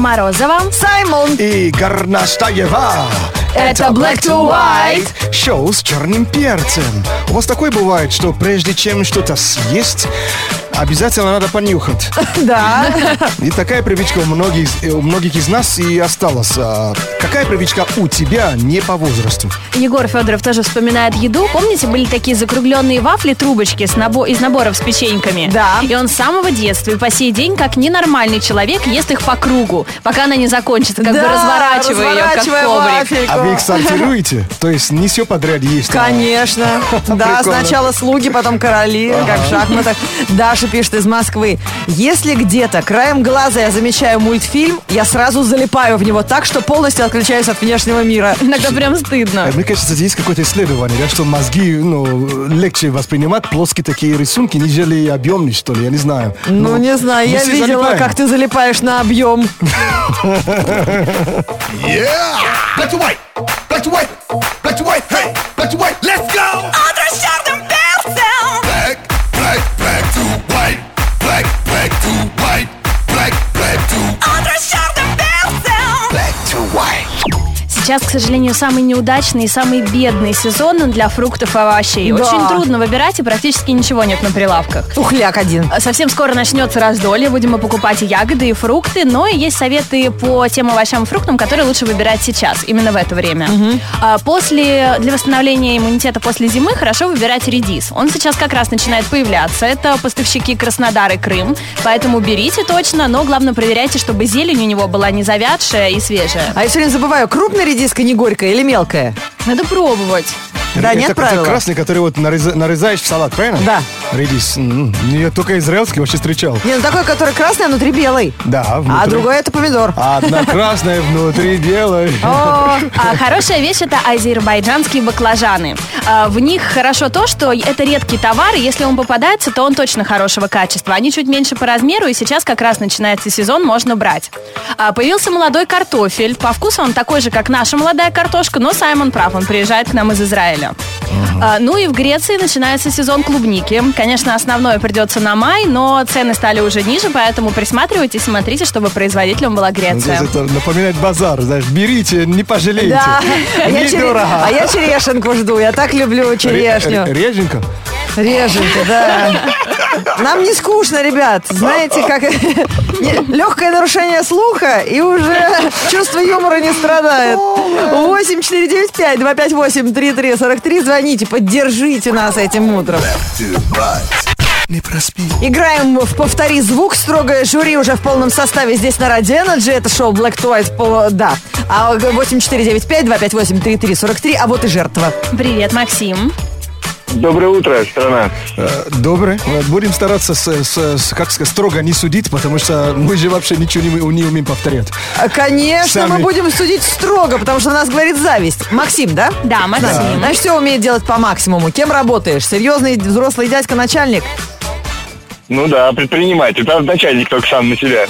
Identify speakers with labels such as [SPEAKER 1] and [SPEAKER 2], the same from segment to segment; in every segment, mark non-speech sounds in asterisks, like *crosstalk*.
[SPEAKER 1] Морозова.
[SPEAKER 2] Саймон.
[SPEAKER 3] И Горнастаева.
[SPEAKER 1] Это Black to White.
[SPEAKER 3] Шоу с черным перцем. У вас такое бывает, что прежде чем что-то съесть, обязательно надо понюхать. *laughs*
[SPEAKER 2] Да.
[SPEAKER 3] И такая привычка у многих, у многих из нас и осталась. А какая привычка у тебя не по возрасту?
[SPEAKER 1] Егор Федоров тоже вспоминает еду. Помните, были такие закругленные вафли, трубочки с набо- из наборов с печеньками?
[SPEAKER 2] Да.
[SPEAKER 1] И он с самого детства и по сей день, как ненормальный человек, ест их по кругу, пока она не закончится, как бы
[SPEAKER 2] Да,
[SPEAKER 1] разворачивая ее, как
[SPEAKER 2] разворачивая
[SPEAKER 1] коврик.
[SPEAKER 2] вафельку.
[SPEAKER 3] А вы их сортируете? То есть не все подряд есть?
[SPEAKER 2] Конечно. *laughs* Да, сначала слуги, потом короли, как в шахматах. Даша пишет из Москвы. Если где-то краем глаза я замечаю мультфильм, я сразу залипаю в него так, что полностью отключаюсь от внешнего мира.
[SPEAKER 1] Иногда прям стыдно.
[SPEAKER 3] А Мне кажется, здесь есть какое-то исследование, да, что мозги ну, легче воспринимать плоские такие рисунки, нежели объемные, что ли, я не знаю.
[SPEAKER 2] Ну, не знаю, я видела,
[SPEAKER 3] залипаем.
[SPEAKER 2] как ты залипаешь на объем. *laughs*
[SPEAKER 4] Yeah! Black to white! Black to white! Black to white! Hey! Black to white! Let's go! Black,
[SPEAKER 1] Сейчас, к сожалению, самый неудачный и самый бедный сезон для фруктов и овощей.
[SPEAKER 2] Да.
[SPEAKER 1] Очень трудно выбирать, и практически ничего нет на прилавках.
[SPEAKER 2] Тухляк один.
[SPEAKER 1] Совсем скоро начнется раздолье, будем мы покупать и ягоды, и фрукты, но есть советы по тем овощам и фруктам, которые лучше выбирать сейчас, именно в это время. А, После, для восстановления иммунитета после зимы хорошо выбирать редис. Он сейчас как раз начинает появляться. Это поставщики Краснодар и Крым, поэтому берите точно, но главное проверяйте, чтобы зелень у него была не завядшая и свежая.
[SPEAKER 2] А я время забываю, крупная редиска не горькая или мелкая?
[SPEAKER 1] Надо пробовать.
[SPEAKER 2] Да,
[SPEAKER 3] Это
[SPEAKER 2] нет правила?
[SPEAKER 3] красный, который вот нареза- нарезаешь в салат, правильно?
[SPEAKER 2] Да.
[SPEAKER 3] Редис. М, Я только израильский вообще встречал.
[SPEAKER 2] Не, ну такой, который красный, а внутри белый.
[SPEAKER 3] Да,
[SPEAKER 2] А
[SPEAKER 3] внутри.
[SPEAKER 2] другой это помидор.
[SPEAKER 3] Одна красная, *laughs* внутри белая.
[SPEAKER 1] А, хорошая вещь это азербайджанские баклажаны. А, в них хорошо то, что это редкий товар, и если он попадается, то он точно хорошего качества. Они чуть меньше по размеру, и сейчас как раз начинается сезон, можно брать. А, появился молодой картофель. По вкусу он такой же, как наша молодая картошка, но Саймон прав, он приезжает к нам из Израиля. А, ну и в Греции начинается сезон клубники. Конечно, основное придется на май, но цены стали уже ниже, поэтому присматривайтесь, смотрите, чтобы производителем была
[SPEAKER 3] Ну,
[SPEAKER 1] Греция.
[SPEAKER 3] Это напоминает базар, знаешь, берите, не пожалеете.
[SPEAKER 2] Да, *laughs* а я, чере- а я черешенку жду, я так люблю черешню.
[SPEAKER 3] Ре- Реженка?
[SPEAKER 2] Реженка, да. Нам не скучно, ребят. Знаете, как *laughs* легкое нарушение слуха и уже чувство юмора не страдает. 8 495 258 3343 Звоните, поддержите нас этим утром.
[SPEAKER 4] Не проспи.
[SPEAKER 2] Играем в «Повтори звук». Строгое жюри уже в полном составе здесь на Радио Energy. Это шоу Black пол- Да. А 8495-258-3343. А вот и жертва.
[SPEAKER 1] Привет, Максим.
[SPEAKER 5] Доброе утро, страна.
[SPEAKER 3] Э, Доброе. Э, Будем стараться, с, с- с- как сказать, строго не судить, потому что мы же вообще ничего не, не умеем повторять.
[SPEAKER 2] А, Конечно,
[SPEAKER 3] Сами.
[SPEAKER 2] мы будем судить строго, потому что у нас говорит зависть. Максим, да?
[SPEAKER 1] Да, Максим.
[SPEAKER 2] Знаешь, все умеет делать по максимуму. Кем работаешь? Серьезный взрослый дядька-начальник?
[SPEAKER 5] Ну да, предприниматель. Там начальник только сам на себя.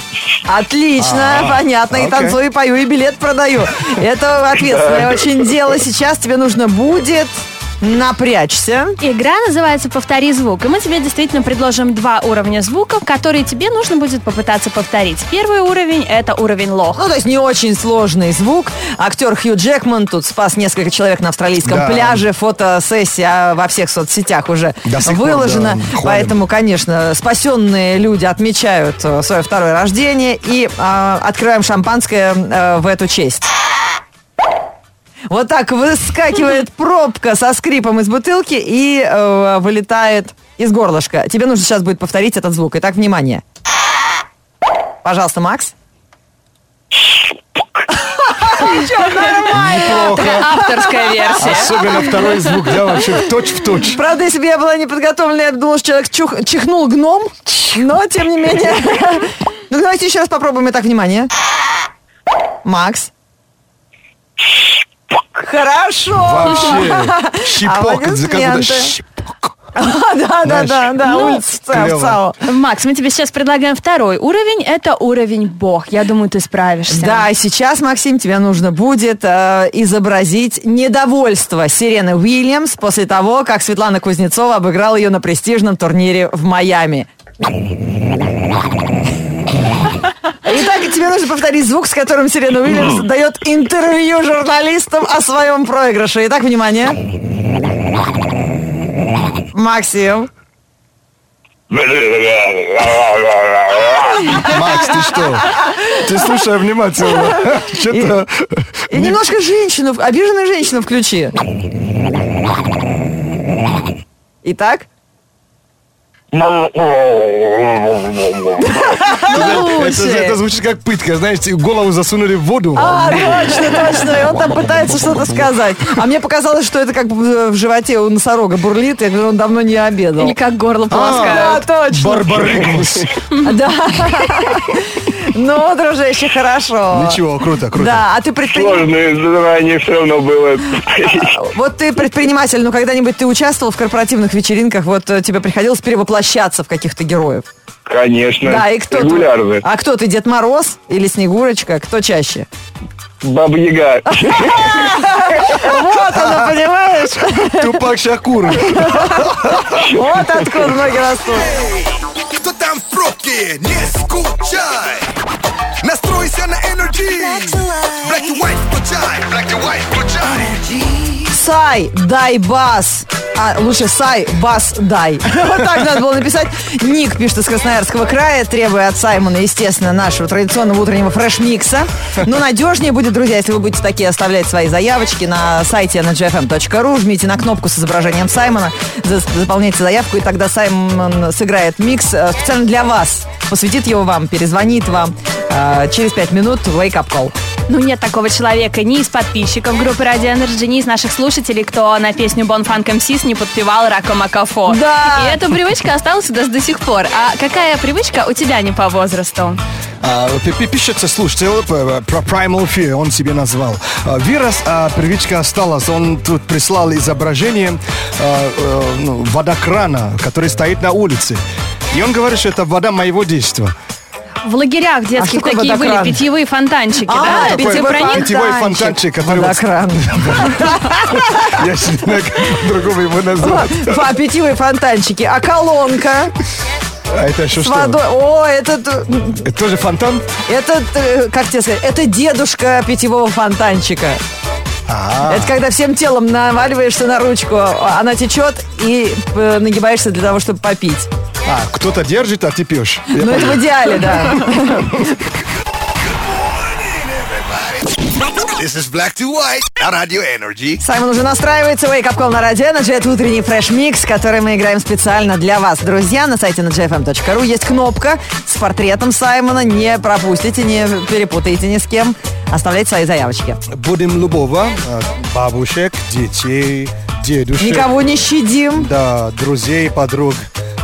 [SPEAKER 2] Отлично, понятно. И танцую, и пою, и билет продаю. Это ответственное очень дело. Сейчас тебе нужно будет напрячься.
[SPEAKER 1] Игра называется «Повтори звук», и мы тебе действительно предложим два уровня звуков, которые тебе нужно будет попытаться повторить. Первый уровень — это уровень лох.
[SPEAKER 2] Ну, то есть не очень сложный звук. Актер Хью Джекман тут спас несколько человек на австралийском
[SPEAKER 3] Да.
[SPEAKER 2] пляже. Фотосессия во всех соцсетях уже
[SPEAKER 3] сих пор,
[SPEAKER 2] выложена.
[SPEAKER 3] да.
[SPEAKER 2] Поэтому, конечно, спасенные люди отмечают э, свое второе рождение и э, открываем шампанское э, в эту честь. Вот так выскакивает *laughs* пробка со скрипом из бутылки и э, вылетает из горлышка. Тебе нужно сейчас будет повторить этот звук. Итак, внимание. Пожалуйста, Макс.
[SPEAKER 1] Авторская версия.
[SPEAKER 3] Особенно второй звук, да, вообще точь в точь.
[SPEAKER 2] Правда, если бы я была не подготовлена, я бы думала, что человек чух- чихнул гном. Но, тем не менее. *laughs* Ну, давайте еще раз попробуем. Итак, внимание. Макс. Хорошо.
[SPEAKER 3] Вообще. Щипок. Заказывай, щипок.
[SPEAKER 2] Да, да, да, да.
[SPEAKER 1] Ну,
[SPEAKER 2] Улица.
[SPEAKER 1] Макс, мы тебе сейчас предлагаем второй уровень. Это уровень бог. Я думаю, ты справишься.
[SPEAKER 2] Да, сейчас, Максим, тебе нужно будет э, изобразить недовольство Сирены Уильямс после того, как Светлана Кузнецова обыграла ее на престижном турнире в Майами. Итак, тебе нужно повторить звук, с которым Сирена Уильямс дает интервью журналистам о своем проигрыше. Итак, внимание. Максим.
[SPEAKER 3] Макс, ты что? Ты слушай внимательно. Что-то...
[SPEAKER 2] И немножко женщину, обиженную женщину включи. Итак?
[SPEAKER 3] Это, это звучит как пытка, знаете, голову засунули в воду.
[SPEAKER 2] А, точно, точно. И он там пытается что-то сказать. А мне показалось, что это как бы в животе у носорога бурлит, и он давно не обедал.
[SPEAKER 1] Или как горло
[SPEAKER 2] Да,
[SPEAKER 1] полоскают.
[SPEAKER 2] точно.
[SPEAKER 3] Барбаригус.
[SPEAKER 2] Да. Ну, дружище, хорошо.
[SPEAKER 3] Ничего, круто, круто.
[SPEAKER 2] Да, а ты предприниматель.
[SPEAKER 5] Сложное заранее все равно было.
[SPEAKER 2] Вот ты предприниматель, ну когда-нибудь ты участвовал в корпоративных вечеринках, вот э, тебе приходилось перевоплощаться в каких-то героев.
[SPEAKER 5] Конечно.
[SPEAKER 2] Да, и кто ты?
[SPEAKER 5] Регулярно.
[SPEAKER 2] А кто ты, Дед Мороз или Снегурочка? Кто чаще?
[SPEAKER 5] Баба Яга.
[SPEAKER 2] Вот она, понимаешь?
[SPEAKER 3] Тупак Шакур.
[SPEAKER 2] Вот откуда ноги растут.
[SPEAKER 4] Кто там в пробке? Не скучай. Настройся на Energy.
[SPEAKER 2] Сай, дай бас. А, лучше Сай, бас, дай. *laughs* Вот так надо было написать. Ник пишет из Красноярского края, требуя от Саймона, естественно, нашего традиционного утреннего фреш-микса. Но надежнее будет, друзья, если вы будете такие оставлять свои заявочки на сайте energyfm.ru, жмите на кнопку с изображением Саймона, за- заполняйте заявку, и тогда Саймон сыграет микс э, специально для вас. Посвятит его вам, перезвонит вам э, через 5 минут Wake Up Call.
[SPEAKER 1] Ну, нет такого человека ни из подписчиков группы Radio Energy, ни из наших слушателей, кто на песню Bon Funk MCs не подпевал Рако Макафо.
[SPEAKER 2] Да.
[SPEAKER 1] И эта привычка осталась у нас до сих пор. А какая привычка у тебя не по возрасту?
[SPEAKER 3] А, пи- пи- Пишется слушатель э, про Primal Fear, он себе назвал. А, Вирус, а привычка осталась. Он тут прислал изображение а, э, ну, водокрана, который стоит на улице. И он говорит, что это вода моего детства.
[SPEAKER 1] В лагерях детских
[SPEAKER 2] такое
[SPEAKER 1] такие были
[SPEAKER 2] водокран?
[SPEAKER 1] питьевые фонтанчики,
[SPEAKER 2] А,
[SPEAKER 1] да? них?
[SPEAKER 3] питьевой фонтанчик, который
[SPEAKER 2] Водокран. *laughs*
[SPEAKER 3] Я не знаю, как по-другому его назвать.
[SPEAKER 2] Питьевые фонтанчики. А колонка
[SPEAKER 3] А это еще
[SPEAKER 2] с
[SPEAKER 3] что?
[SPEAKER 2] водой. О, этот,
[SPEAKER 3] Это тоже фонтан?
[SPEAKER 2] этот, э, как тебе сказать, это дедушка питьевого фонтанчика.
[SPEAKER 3] А,
[SPEAKER 2] Это когда всем телом наваливаешься на ручку, она течет и э, нагибаешься для того, чтобы попить.
[SPEAKER 3] А, кто-то держит, а ты пьешь. Я
[SPEAKER 2] Ну, это в идеале, да.
[SPEAKER 4] This is Black to White на Radio Energy.
[SPEAKER 2] Саймон уже настраивается. Wake Up Call на Радио Energy. Это утренний фреш-микс, который мы играем специально для вас. Друзья, на сайте energyfm.ru есть кнопка с портретом Саймона. Не пропустите, не перепутайте ни с кем. Оставляйте свои заявочки.
[SPEAKER 3] Будем любого, а, бабушек, детей, дедушек.
[SPEAKER 2] Никого не щадим.
[SPEAKER 3] Да, друзей, подруг.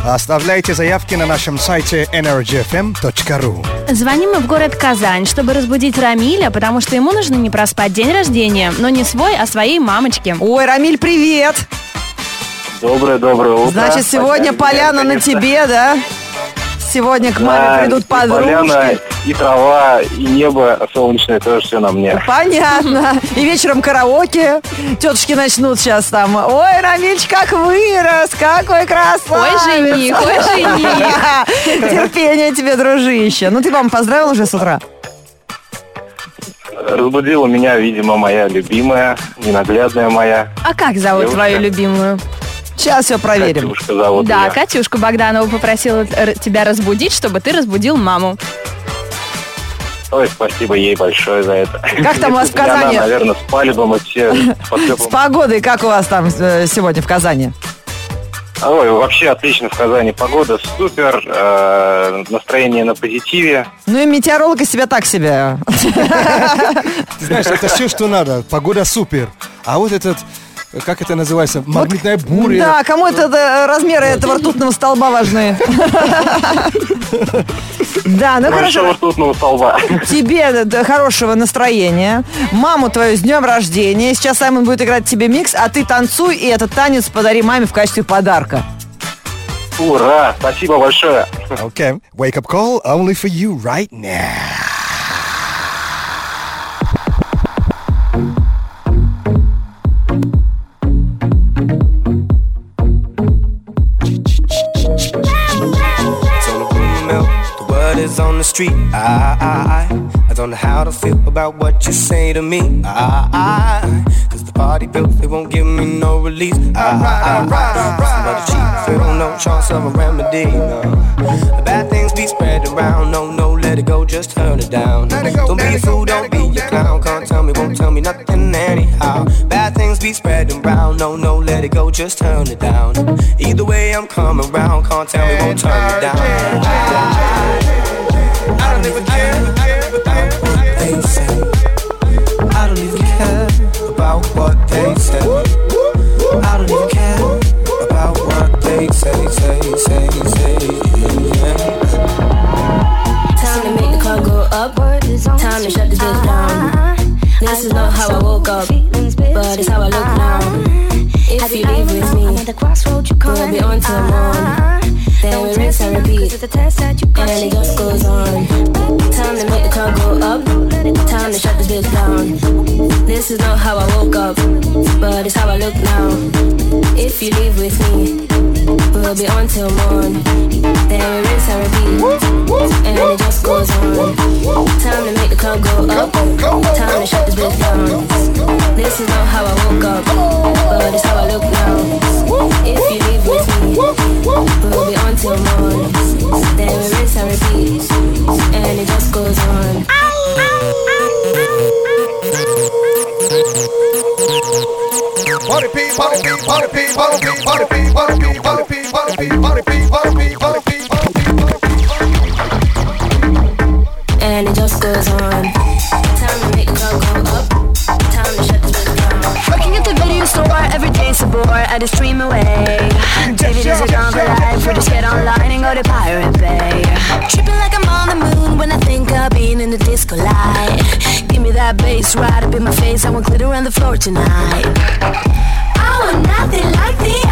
[SPEAKER 3] Оставляйте заявки на нашем сайте energyfm.ru
[SPEAKER 1] Звоним мы в город Казань, чтобы разбудить Рамиля, потому что ему нужно не проспать день рождения, но не свой, а своей мамочки.
[SPEAKER 2] Ой, Рамиль, привет!
[SPEAKER 5] Доброе, доброе утро.
[SPEAKER 2] Значит, сегодня поляна на тебе, да? Сегодня к маме
[SPEAKER 5] Да,
[SPEAKER 2] придут
[SPEAKER 5] и Поляна,
[SPEAKER 2] подружки.
[SPEAKER 5] и трава, и небо солнечное тоже все на мне.
[SPEAKER 2] Понятно. И вечером караоке. Тетушки начнут сейчас там. Ой, Рамильч, как вырос, какой красавец.
[SPEAKER 1] Ой, жених, ой, *laughs* жених.
[SPEAKER 2] Терпение тебе, дружище. Ну, ты маму поздравил уже с утра?
[SPEAKER 5] Разбудила меня, видимо, моя любимая, ненаглядная моя.
[SPEAKER 1] А как зовут
[SPEAKER 5] Девушка.
[SPEAKER 1] твою любимую?
[SPEAKER 2] Сейчас все проверим.
[SPEAKER 5] Катюшка зовут
[SPEAKER 1] да,
[SPEAKER 5] меня.
[SPEAKER 1] Катюшку Богданова попросила тебя разбудить, чтобы ты разбудил маму.
[SPEAKER 5] Ой, спасибо ей большое за это.
[SPEAKER 2] Как там у вас в Казани?
[SPEAKER 5] Она, наверное, спали бы мы все *laughs*
[SPEAKER 2] С погодой как у вас там э, сегодня в Казани?
[SPEAKER 5] Ой, вообще отлично в Казани. Погода супер, э, настроение на позитиве.
[SPEAKER 2] Ну и метеоролог из себя так себе.
[SPEAKER 3] Ты знаешь, это все, что надо. Погода супер. А вот этот, как это называется, магнитная буря.
[SPEAKER 2] Да, кому это э, размеры этого ртутного столба важны? *laughs* Да, ну хорошо.
[SPEAKER 5] ртутного столба.
[SPEAKER 2] Тебе да, хорошего настроения. Маму твою с днем рождения. Сейчас Саймон будет играть тебе микс, а ты танцуй и этот танец подари маме в качестве подарка.
[SPEAKER 5] Ура! Спасибо большое.
[SPEAKER 3] Okay, wake up call only for you right now.
[SPEAKER 6] On the street. I, I, I don't know how to feel about what you say to me. I, I, cause the party bills, they won't give me no release. I, I, I, but cheap feel no chance of a remedy. No. The bad things be spread around. No, no, let it go, just turn it down. Don't be a fool, don't be a clown. Can't tell me, won't tell me nothing anyhow. Bad things be spreading around. No, no, let it go, just turn it down. Either way, I'm coming around. Can't tell me, won't turn me down. I don't even care about what they say. I don't even care about what they say. I don't even care about what they say, say, say, say. Yeah.
[SPEAKER 7] Time to make the car go up. Time to shut this bitch down. This is not how I woke up, but it's how I look now. If you leave with me, we'll be on till morn. Then we rinse and repeat, and it just goes on. Time to make the car go up. Time to shut this bitch down. This is not how I woke up, but it's how I look now. If you leave with me, we'll be on till morn. Then we rinse and repeat, and it just goes on. Time to make the car go up. Time to shut this bitch down. This is not how I woke up, but it's how I look now. If you leave with me, we'll be on till morn. Then we rinse and repeat, and it just goes on.
[SPEAKER 4] Party pee, party pee, party pee, party pee, party pee, party pee, party pee, party pee, party pee, party pee, party pee, party pee.
[SPEAKER 7] and it just goes on. Time to make the club go up. Time to shut the bitch down.
[SPEAKER 8] Working at the video store, every day's a bore. I just dream away. DVDs are gone for life. We just get online and go to bass right up in my face. I want glitter on the floor tonight. I want nothing like the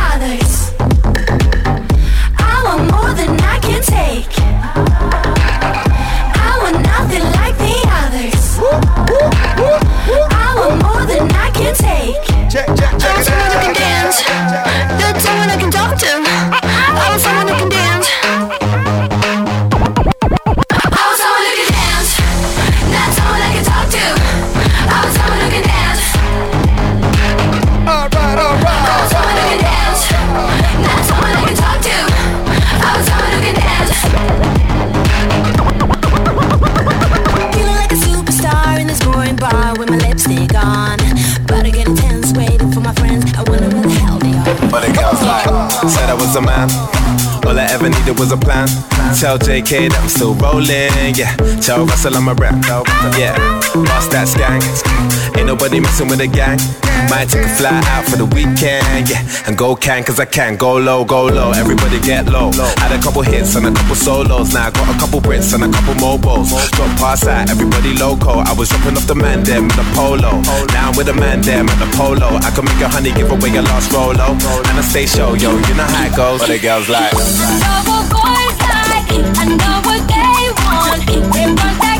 [SPEAKER 6] a man. All I ever needed was a plan. Tell JK that I'm still rolling, yeah. Tell Russell I'm a rap, yeah. Lost that skank. Ain't nobody messing with the gang. Might take a fly out for the weekend, yeah. And go can, cause I can. Go low, go low, everybody get low. Had a couple hits and a couple solos. Now I got a couple Brits and a couple mobiles. Drop past that, everybody loco. I was dropping off the man them with the polo. Now I'm with the man them at the polo. I can make a honey give away a lost rolo. And I stay show, yo, you know how it goes. But the girls like.
[SPEAKER 8] I know what boys like. I know what they want. They want that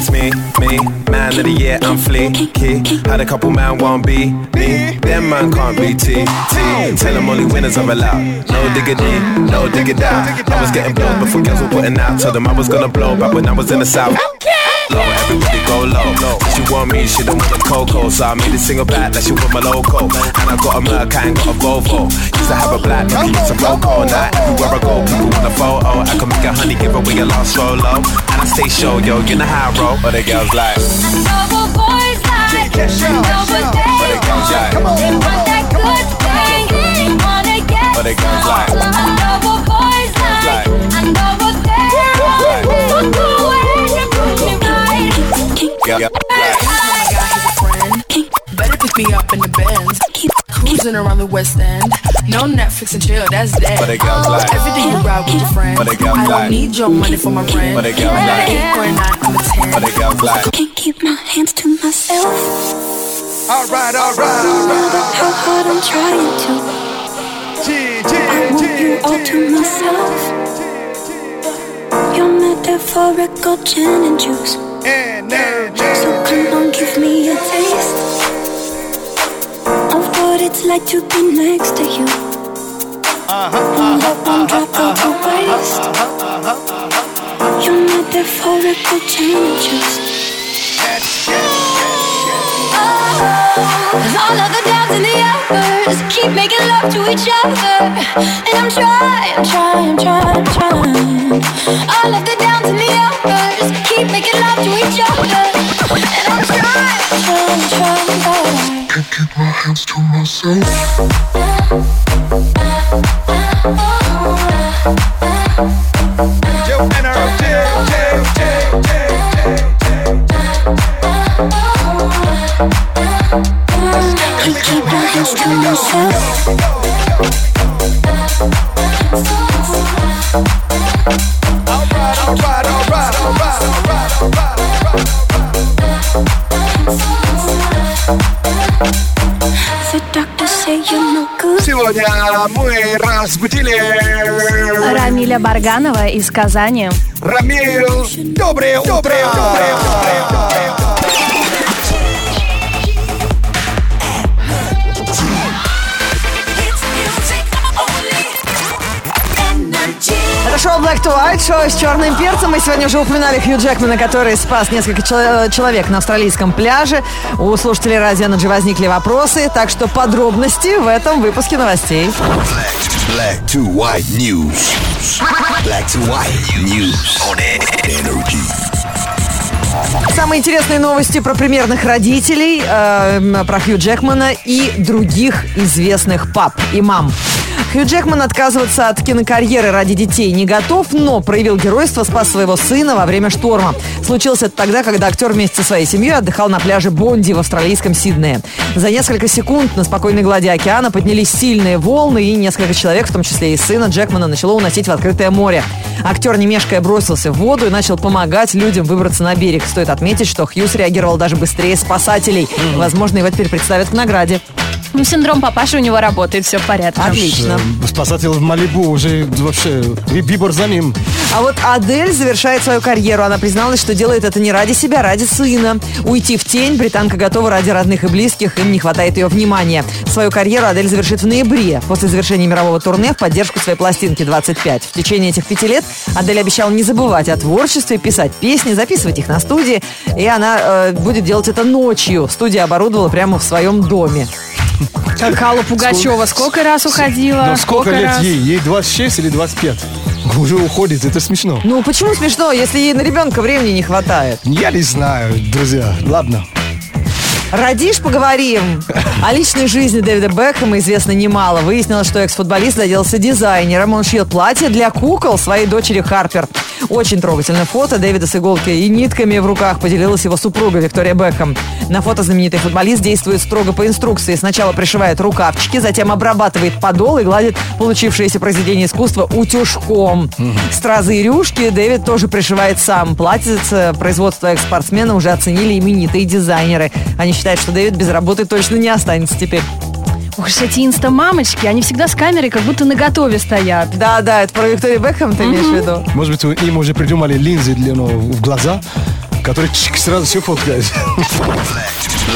[SPEAKER 8] that's
[SPEAKER 6] me, me. Man of the year, I'm fleeky. Had a couple man won't be me. Them man can't be T, T. Tell them only winners are allowed. No diggity, no diggity. I was getting blown before girls were putting out. Told them I was gonna blow back when I was in the south. Low, everybody go low. If she want me, she don't want a cocoa. So I made a single back that she want my loco. And I got a Merc, I ain't got a Volvo. Used to have a black, now it's a Roco. Now everywhere I go, people want a photo. I can make a honey, give away a lost solo. And I stay show, yo, you know how I roll. But the girls like.
[SPEAKER 8] I know what boys like. I know what they
[SPEAKER 6] But it
[SPEAKER 8] want. They want that good thing. They wanna get
[SPEAKER 6] But it goes
[SPEAKER 8] some.
[SPEAKER 6] like-
[SPEAKER 8] I know what boys like.
[SPEAKER 6] like-
[SPEAKER 8] I know
[SPEAKER 6] Yeah, yeah,
[SPEAKER 9] Better pick me up in the Benz. Keep cruising around the West End. No Netflix and chill, that's dead.
[SPEAKER 6] But it goes oh, like-
[SPEAKER 9] Every day you ride with your friends.
[SPEAKER 6] But it goes
[SPEAKER 9] I don't need your money for my rent.
[SPEAKER 6] But it goes
[SPEAKER 9] I'm
[SPEAKER 6] like-
[SPEAKER 9] an eight or nine, I'm a ten.
[SPEAKER 6] But it goes like.
[SPEAKER 8] Can't keep my hands to myself.
[SPEAKER 4] All right, all right, all right.
[SPEAKER 8] How hard I'm trying to.
[SPEAKER 4] G,
[SPEAKER 8] I
[SPEAKER 4] G,
[SPEAKER 8] want you all
[SPEAKER 4] G.
[SPEAKER 8] to myself. You're metaphorical gin and juice and
[SPEAKER 4] energy.
[SPEAKER 8] So come on,
[SPEAKER 7] give me a taste of what it's like to be next to you. One love, one drop uh-huh, of uh-huh, your waist. You're not there
[SPEAKER 8] for a good change. Let's all of the downs and the uppers keep making love to each other. And I'm trying, trying, trying, trying. All of the downs and the uppers keep making love to each other. And I'm trying, trying, trying, I
[SPEAKER 10] Can't keep my hands to myself.
[SPEAKER 3] Uh, uh,
[SPEAKER 1] uh. Барганова из Казани.
[SPEAKER 3] Рамиль. Доброе утро. Доброе утро.
[SPEAKER 2] Это White, шоу с черным перцем. Мы сегодня уже упоминали Хью Джекмана, который спас несколько чело- человек на австралийском пляже. У слушателей Радио Energy возникли вопросы, так что подробности в этом выпуске новостей.
[SPEAKER 4] Black to white news. Black to white news on energy.
[SPEAKER 2] Самые интересные новости про примерных родителей, э, про Хью Джекмана и других известных пап и мам. Хью Джекман отказываться от кинокарьеры ради детей не готов, но проявил геройство, спас своего сына во время шторма. Случилось это тогда, когда актер вместе со своей семьей отдыхал на пляже Бонди в австралийском Сиднее. За несколько секунд на спокойной глади океана поднялись сильные волны, и несколько человек, в том числе и сына Джекмана, начало уносить в открытое море. Актер, не мешкая, бросился в воду и начал помогать людям выбраться на берег. Стоит отметить, что Хью среагировал даже быстрее спасателей. Возможно, его теперь представят к награде.
[SPEAKER 1] Ну, синдром папаши у него работает, все в порядке.
[SPEAKER 2] Отлично.
[SPEAKER 3] Спасатель в Малибу уже вообще ви- выбор за ним.
[SPEAKER 2] А вот Адель завершает свою карьеру. Она призналась, что делает это не ради себя, а ради сына. Уйти в тень британка готова ради родных и близких, им не хватает ее внимания. Свою карьеру Адель завершит в ноябре, после завершения мирового турне в поддержку своей пластинки 25. В течение этих пяти лет Адель обещала не забывать о творчестве, писать песни, записывать их на студии. И она э, будет делать это ночью. Студия оборудовала прямо в своем доме.
[SPEAKER 1] Как Алла Пугачева сколько раз уходила?
[SPEAKER 3] Но сколько лет
[SPEAKER 1] раз?
[SPEAKER 3] ей? Ей 26 или 25? Уже уходит, это смешно.
[SPEAKER 2] Ну, почему смешно, если ей на ребенка времени не хватает?
[SPEAKER 3] Я не знаю, друзья. Ладно.
[SPEAKER 2] Родишь, поговорим. *laughs* О личной жизни Дэвида Бекхэма известно немало. Выяснилось, что экс-футболист заделся дизайнером. Он шьет платье для кукол своей дочери Харпер. Очень трогательное фото Дэвида с иголкой и нитками в руках поделилась его супруга Виктория Бекхэм. На фото знаменитый футболист действует строго по инструкции. Сначала пришивает рукавчики, затем обрабатывает подол и гладит получившееся произведение искусства утюжком. Стразы и рюшки Дэвид тоже пришивает сам. Платьице производства экс-спортсмена уже оценили именитые дизайнеры. Они считают, что Дэвид без работы точно не останется теперь.
[SPEAKER 1] Ух, уж эти инста-мамочки, они всегда с камерой как будто на готове стоят.
[SPEAKER 2] Да, да, это про Викторию Бекхэм ты имеешь в виду?
[SPEAKER 3] Может быть, им уже придумали линзы для, ну, в глаза, которые чик, сразу все фоткают.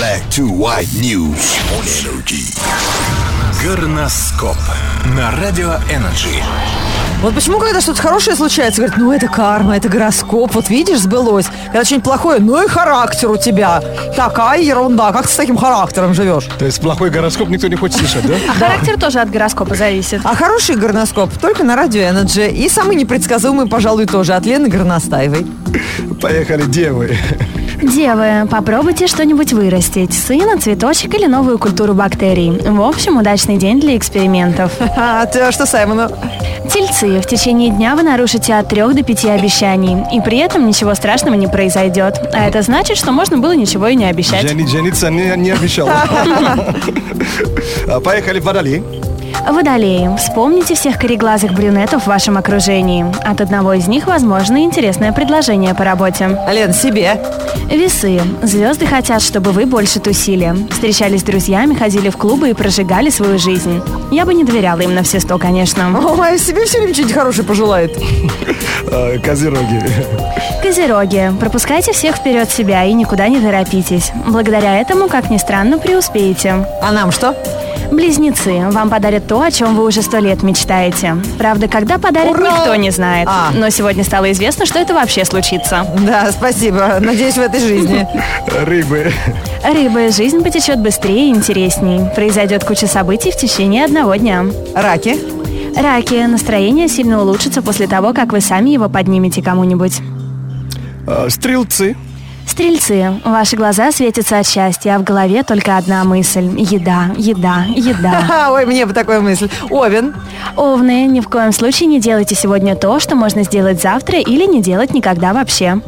[SPEAKER 4] Black to white news on energy.
[SPEAKER 11] Горноскоп на Радио Energy.
[SPEAKER 2] Вот почему, когда что-то хорошее случается, говорят, ну это карма, это гороскоп, вот видишь, сбылось. Когда что-нибудь плохое, ну и характер у тебя. Такая ерунда, как ты с таким характером живешь?
[SPEAKER 3] То есть плохой гороскоп никто не хочет слышать, да? *laughs*
[SPEAKER 1] Характер тоже от гороскопа зависит.
[SPEAKER 2] А хороший горноскоп только на радио Energy. И самый непредсказуемый, пожалуй, тоже от Лены Горностаевой.
[SPEAKER 3] Поехали, девы.
[SPEAKER 1] Девы, попробуйте что-нибудь вырастить. Сына, цветочек или новую культуру бактерий. В общем, удачный день для экспериментов.
[SPEAKER 2] А ты что, Саймону?
[SPEAKER 1] Тельцы, в течение дня вы нарушите от трех до пяти обещаний. И при этом ничего страшного не произойдет. А это значит, что можно было ничего и не обещать.
[SPEAKER 3] Жени- жениться не, не обещал. *laughs* А, Поехали, водолей.
[SPEAKER 1] Водолеи, вспомните всех кореглазых брюнетов в вашем окружении. От одного из них, возможно, интересное предложение по работе.
[SPEAKER 2] Лен, себе.
[SPEAKER 1] Весы. Звезды хотят, чтобы вы больше тусили. Встречались с друзьями, ходили в клубы и прожигали свою жизнь. Я бы не доверяла им на все сто, конечно.
[SPEAKER 2] Ой, себе все время что-нибудь хорошее пожелает.
[SPEAKER 3] А, Козероги.
[SPEAKER 1] Козероги, пропускайте всех вперед себя и никуда не торопитесь. Благодаря этому, как ни странно, преуспеете.
[SPEAKER 2] А нам что?
[SPEAKER 1] Близнецы. Вам подарят то, о чем вы уже сто лет мечтаете. Правда, когда подарят,
[SPEAKER 2] Ура!
[SPEAKER 1] никто не знает.
[SPEAKER 2] А.
[SPEAKER 1] Но сегодня стало известно, что это вообще случится.
[SPEAKER 2] Да, спасибо. Надеюсь, в этой жизни.
[SPEAKER 3] Рыбы.
[SPEAKER 1] Рыбы, жизнь потечет быстрее и интересней. Произойдет куча событий в течение одного дня.
[SPEAKER 2] Раки.
[SPEAKER 1] Раки, настроение сильно улучшится после того, как вы сами его поднимете кому-нибудь.
[SPEAKER 3] Э, Стрелцы.
[SPEAKER 1] Стрельцы, ваши глаза светятся от счастья, а в голове только одна мысль – еда, еда, еда. *laughs*
[SPEAKER 2] Ой, мне бы такая мысль. Овен.
[SPEAKER 1] Овны, ни в коем случае не делайте сегодня то, что можно сделать завтра или не делать никогда вообще.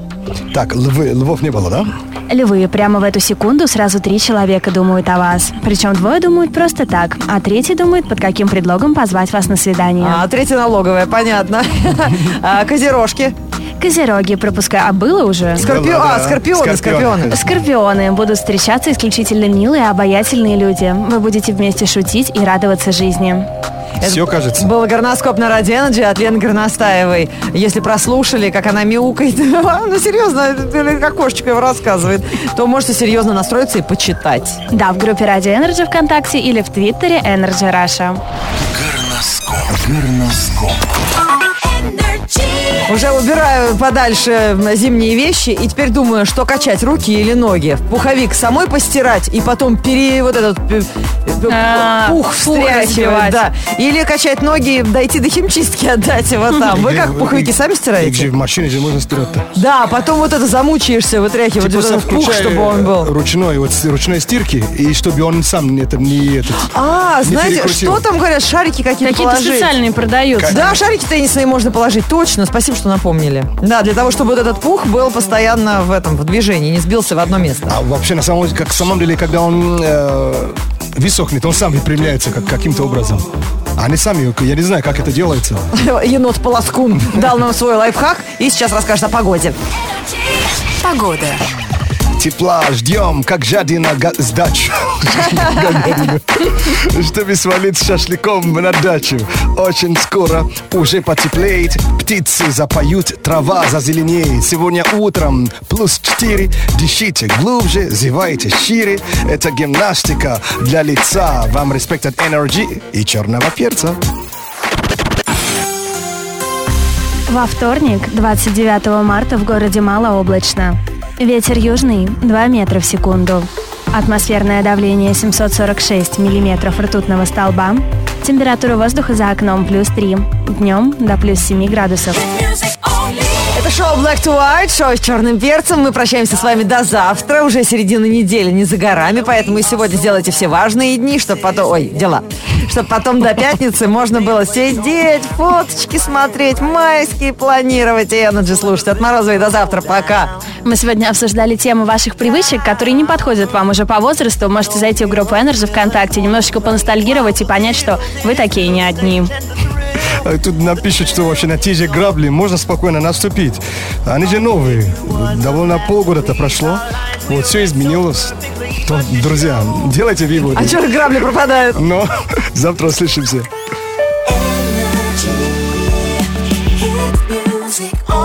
[SPEAKER 3] Так, львы, львов не было, да?
[SPEAKER 1] Львы, прямо в эту секунду сразу три человека думают о вас. Причем двое думают просто так, а третий думает, под каким предлогом позвать вас на свидание.
[SPEAKER 2] А третья налоговая, понятно. *laughs* А, Козерожки.
[SPEAKER 1] Козероги, пропускай, а было уже?
[SPEAKER 2] Скорпио-
[SPEAKER 3] Было,
[SPEAKER 2] а,
[SPEAKER 3] да.
[SPEAKER 2] скорпионы, скорпионы.
[SPEAKER 1] Скорпионы будут встречаться исключительно милые и обаятельные люди. Вы будете вместе шутить и радоваться жизни.
[SPEAKER 3] Все кажется.
[SPEAKER 2] Был горноскоп на Радио Energy от Лены Горностаевой. Если прослушали, как она мяукает, *laughs* ну серьезно, как кошечка его рассказывает, то можете серьезно настроиться и почитать.
[SPEAKER 1] Да, в группе Радио Energy ВКонтакте или в Твиттере Energy Russia.
[SPEAKER 11] Горноскоп. Горноскоп.
[SPEAKER 2] Уже убираю подальше зимние вещи и теперь думаю, что качать, руки или ноги. Пуховик самой постирать и потом пере вот этот э, э,
[SPEAKER 1] А,
[SPEAKER 2] пух встряхивать, да. Или качать ноги, дойти до химчистки, отдать его *laughs* там. Вы как пуховики сами стираете?
[SPEAKER 3] в машине же можно стирать-то.
[SPEAKER 2] Да, потом вот это замучаешься, вытряхивать
[SPEAKER 3] Ты
[SPEAKER 2] вот этот пух, чтобы он был.
[SPEAKER 3] Ручной, вот с ручной стирки, и чтобы он сам не, это, не этот.
[SPEAKER 2] А,
[SPEAKER 3] не
[SPEAKER 2] знаете,
[SPEAKER 3] перекрутил.
[SPEAKER 2] что там говорят, шарики какие-то
[SPEAKER 1] Какие-то специальные продаются.
[SPEAKER 2] Да, шарики теннисные можно положить, точно. Спасибо, что напомнили. Да, для того, чтобы вот этот пух был постоянно в этом, в движении, не сбился в одно место.
[SPEAKER 3] А вообще, на самом, как, в самом деле, когда он э, высохнет, он сам выпрямляется как, каким-то образом. Они сами, я не знаю, как это делается. *laughs*
[SPEAKER 2] Енот Полоскун дал нам свой лайфхак и сейчас расскажет о погоде.
[SPEAKER 12] Погода.
[SPEAKER 3] Тепла ждем, как жадина га- с дачу. Гагарина. *laughs* Чтобы свалить шашлыком на дачу. Очень скоро уже потеплеет, птицы запоют, трава зазеленеет. Сегодня утром плюс 4, дышите глубже, зевайте шире. Это гимнастика для лица. Вам респект от Energy и черного перца.
[SPEAKER 1] Во вторник, 29 марта, в городе малооблачно. Ветер южный 2 метра в секунду. Атмосферное давление 746 миллиметров ртутного столба. Температура воздуха за окном плюс 3. Днем до плюс 7 градусов.
[SPEAKER 2] Это шоу Black to White, шоу с черным перцем. Мы прощаемся с вами до завтра. Уже середина недели, не за горами, поэтому сегодня сделайте все важные дни, чтобы потом... Ой, дела. Чтобы потом до пятницы можно было сидеть, фоточки смотреть, майские планировать и Energy слушать. От Морозовой до завтра. Пока.
[SPEAKER 1] Мы сегодня обсуждали тему ваших привычек, которые не подходят вам уже по возрасту. Можете зайти в группу Energy ВКонтакте, немножечко поностальгировать и понять, что вы такие не одни.
[SPEAKER 3] А Тут напишут, что вообще на те же грабли можно спокойно наступить. Они же новые. Довольно полгода-то прошло. Вот все изменилось. То, друзья, делайте выводы.
[SPEAKER 2] А что грабли пропадают?
[SPEAKER 3] Но *laughs* завтра услышимся.
[SPEAKER 7] Music